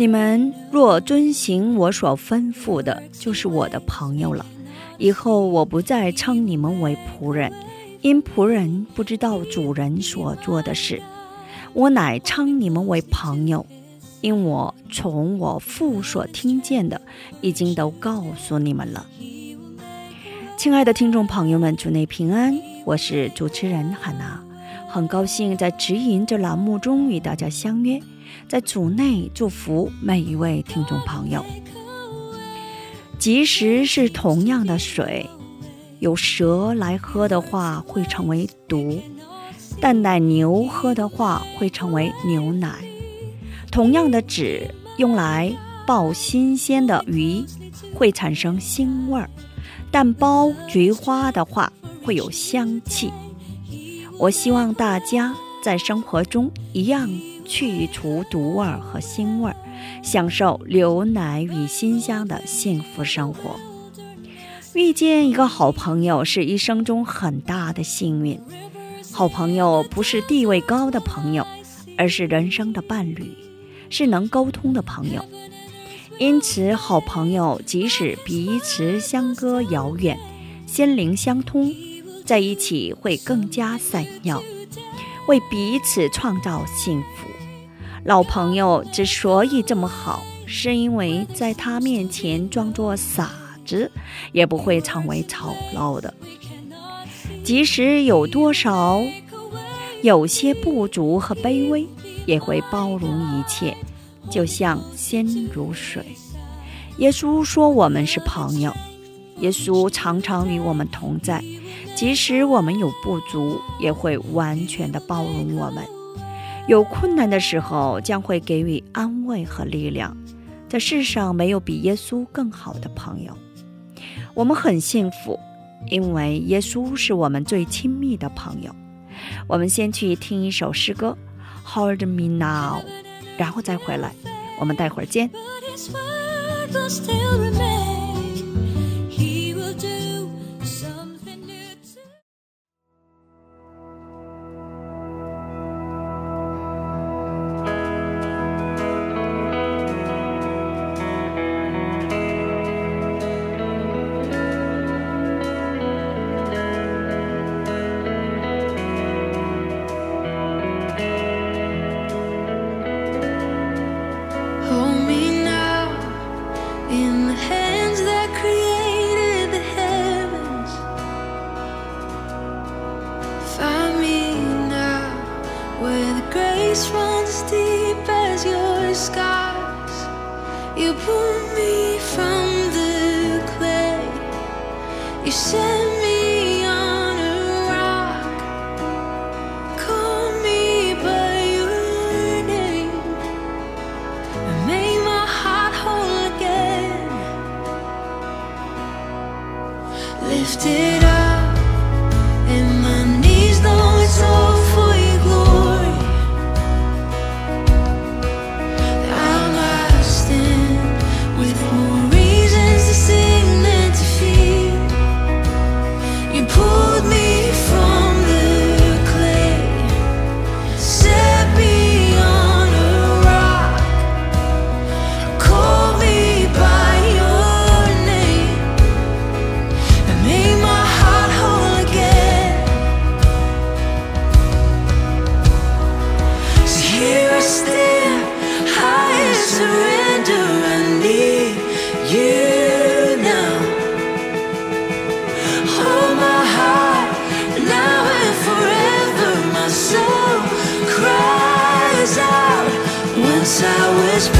你们若遵行我所吩咐的，就是我的朋友了。以后我不再称你们为仆人，因仆人不知道主人所做的事。我乃称你们为朋友，因我从我父所听见的，已经都告诉你们了。亲爱的听众朋友们，主内平安，我是主持人汉娜，很高兴在指引这栏目中与大家相约，在主内祝福每一位听众朋友。即使是同样的水，有蛇来喝的话会成为毒，但奶牛喝的话会成为牛奶。同样的纸用来爆新鲜的鱼会产生腥味儿，但包菊花的话会有香气。我希望大家在生活中一样去除毒味儿和腥味儿，享受牛奶与馨香的幸福生活。遇见一个好朋友是一生中很大的幸运。好朋友不是地位高的朋友，而是人生的伴侣，是能沟通的朋友。因此，好朋友即使彼此相隔遥远，心灵相通，在一起会更加闪耀，为彼此创造幸福。老朋友之所以这么好，是因为在他面前装作傻子，也不会成为丑陋的。即使有多少有些不足和卑微，也会包容一切，就像心如水。耶稣说我们是朋友，耶稣常常与我们同在，即使我们有不足，也会完全的包容我们。有困难的时候，将会给予安慰和力量。在世上没有比耶稣更好的朋友。我们很幸福，因为耶稣是我们最亲密的朋友。我们先去听一首诗歌《Hold Me Now》，然后再回来。我们待会儿见。You pull me from the clay. You set was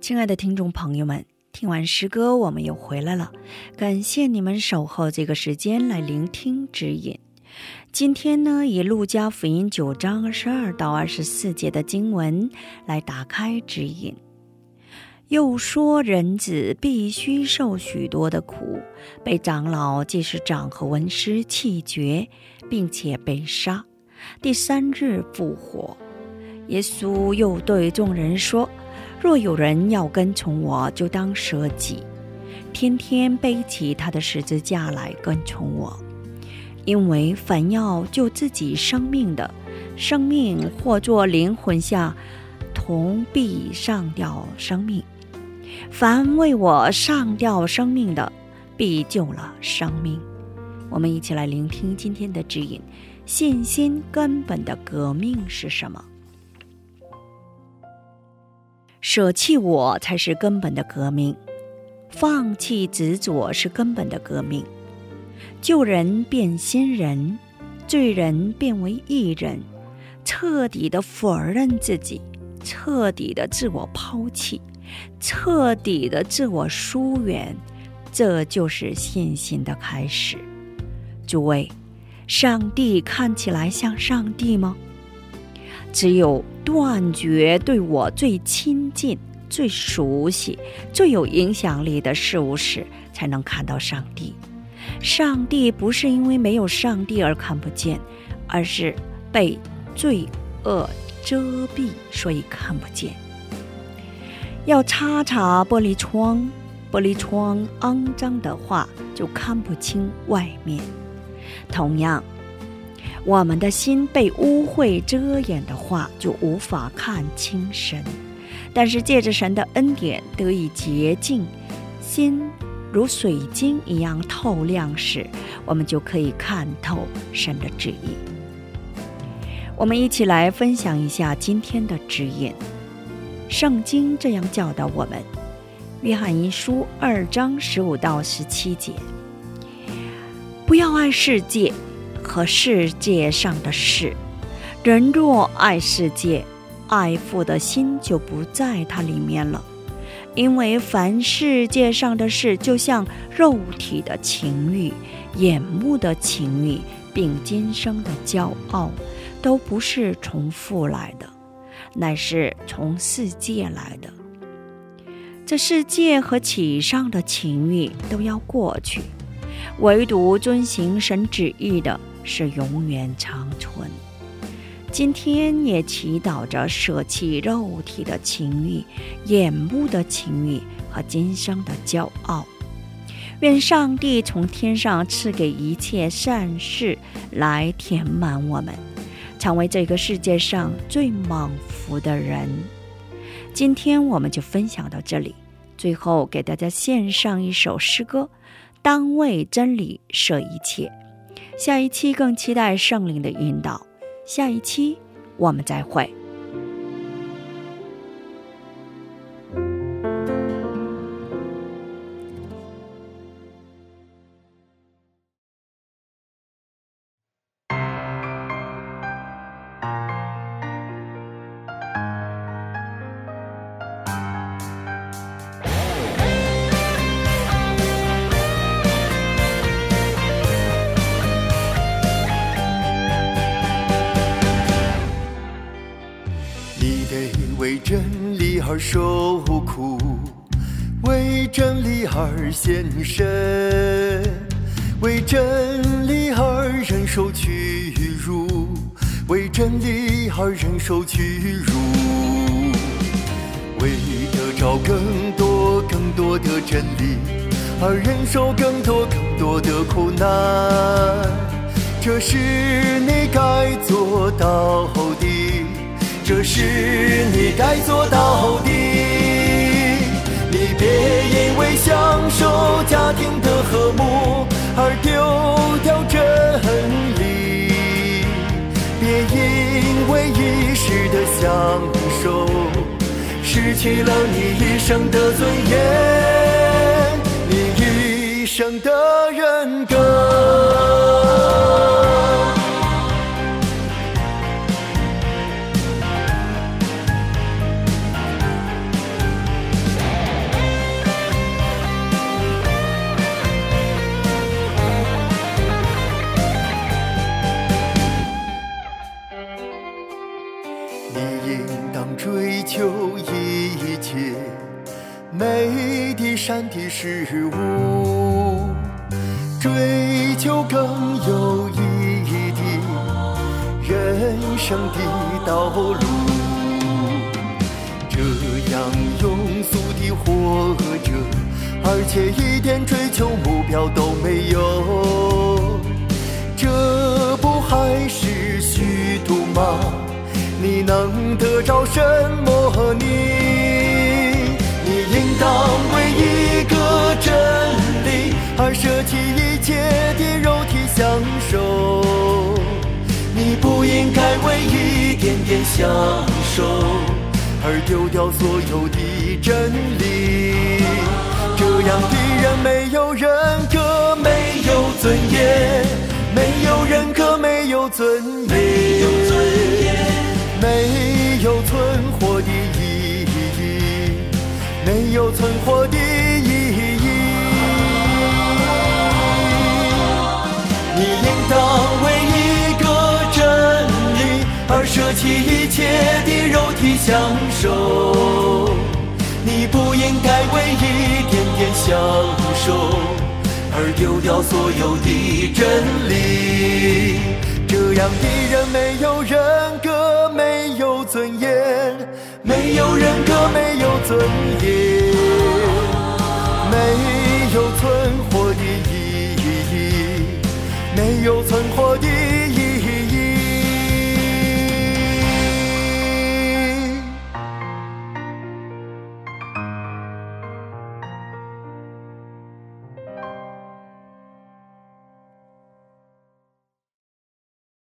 亲爱的听众朋友们，听完诗歌，我们又回来了。感谢你们守候这个时间来聆听指引。今天呢，以路加福音九章二十二到二十四节的经文来打开指引。又说，人子必须受许多的苦，被长老、祭司长和文师弃绝，并且被杀，第三日复活。耶稣又对众人说。若有人要跟从我，就当舍己，天天背起他的十字架来跟从我。因为凡要救自己生命的，生命或作灵魂下，同必上吊生命；凡为我上吊生命的，必救了生命。我们一起来聆听今天的指引：信心根本的革命是什么？舍弃我才是根本的革命，放弃执着是根本的革命。旧人变新人，罪人变为义人，彻底的否认自己，彻底的自我抛弃，彻底的自我疏远，这就是信心的开始。诸位，上帝看起来像上帝吗？只有断绝对我最亲近、最熟悉、最有影响力的事物时，才能看到上帝。上帝不是因为没有上帝而看不见，而是被罪恶遮蔽，所以看不见。要擦擦玻璃窗，玻璃窗肮脏的话，就看不清外面。同样。我们的心被污秽遮掩的话，就无法看清神；但是借着神的恩典得以洁净，心如水晶一样透亮时，我们就可以看透神的旨意。我们一起来分享一下今天的指引。圣经这样教导我们，《约翰一书》二章十五到十七节：不要爱世界和世界上的事。人若爱世界，爱父的心就不在它里面了。因为凡世界上的事，就像肉体的情欲、眼目的情欲，并今生的骄傲，都不是从父来的，乃是从世界来的。这世界和其上的情欲都要过去，唯独遵行神旨意的是永远长存。今天也祈祷着舍弃肉体的情欲、眼目的情欲和今生的骄傲。愿上帝从天上赐给一切善事来填满我们，成为这个世界上最莽夫的人。今天我们就分享到这里。最后给大家献上一首诗歌：当为真理舍一切。下一期更期待圣灵的引导。下一期我们再会。真理而受苦，为真理而献身，为真理而忍受屈辱，为真理而忍受屈辱，为得着更多更多的真理而忍受更多更多的苦难，这是你该做到的。这是你该做到的，你别因为享受家庭的和睦而丢掉真理，别因为一时的享受失去了你一生的尊严，你一生的人格。生的道路。这样庸俗的活着，而且一点追求目标都没有，这不还是虚度吗？你能得着什么你，你？应当为一个真理而舍弃一切的肉体享受，不应该为一点点享受而丢掉所有的真理。这样的人没有人格，没有尊严，没有人格，没有尊严，弃一切的肉体享受。你不应该为一点点享受而丢掉所有的真理。这样的人没有人格，没有尊严。没有人格，没有尊严。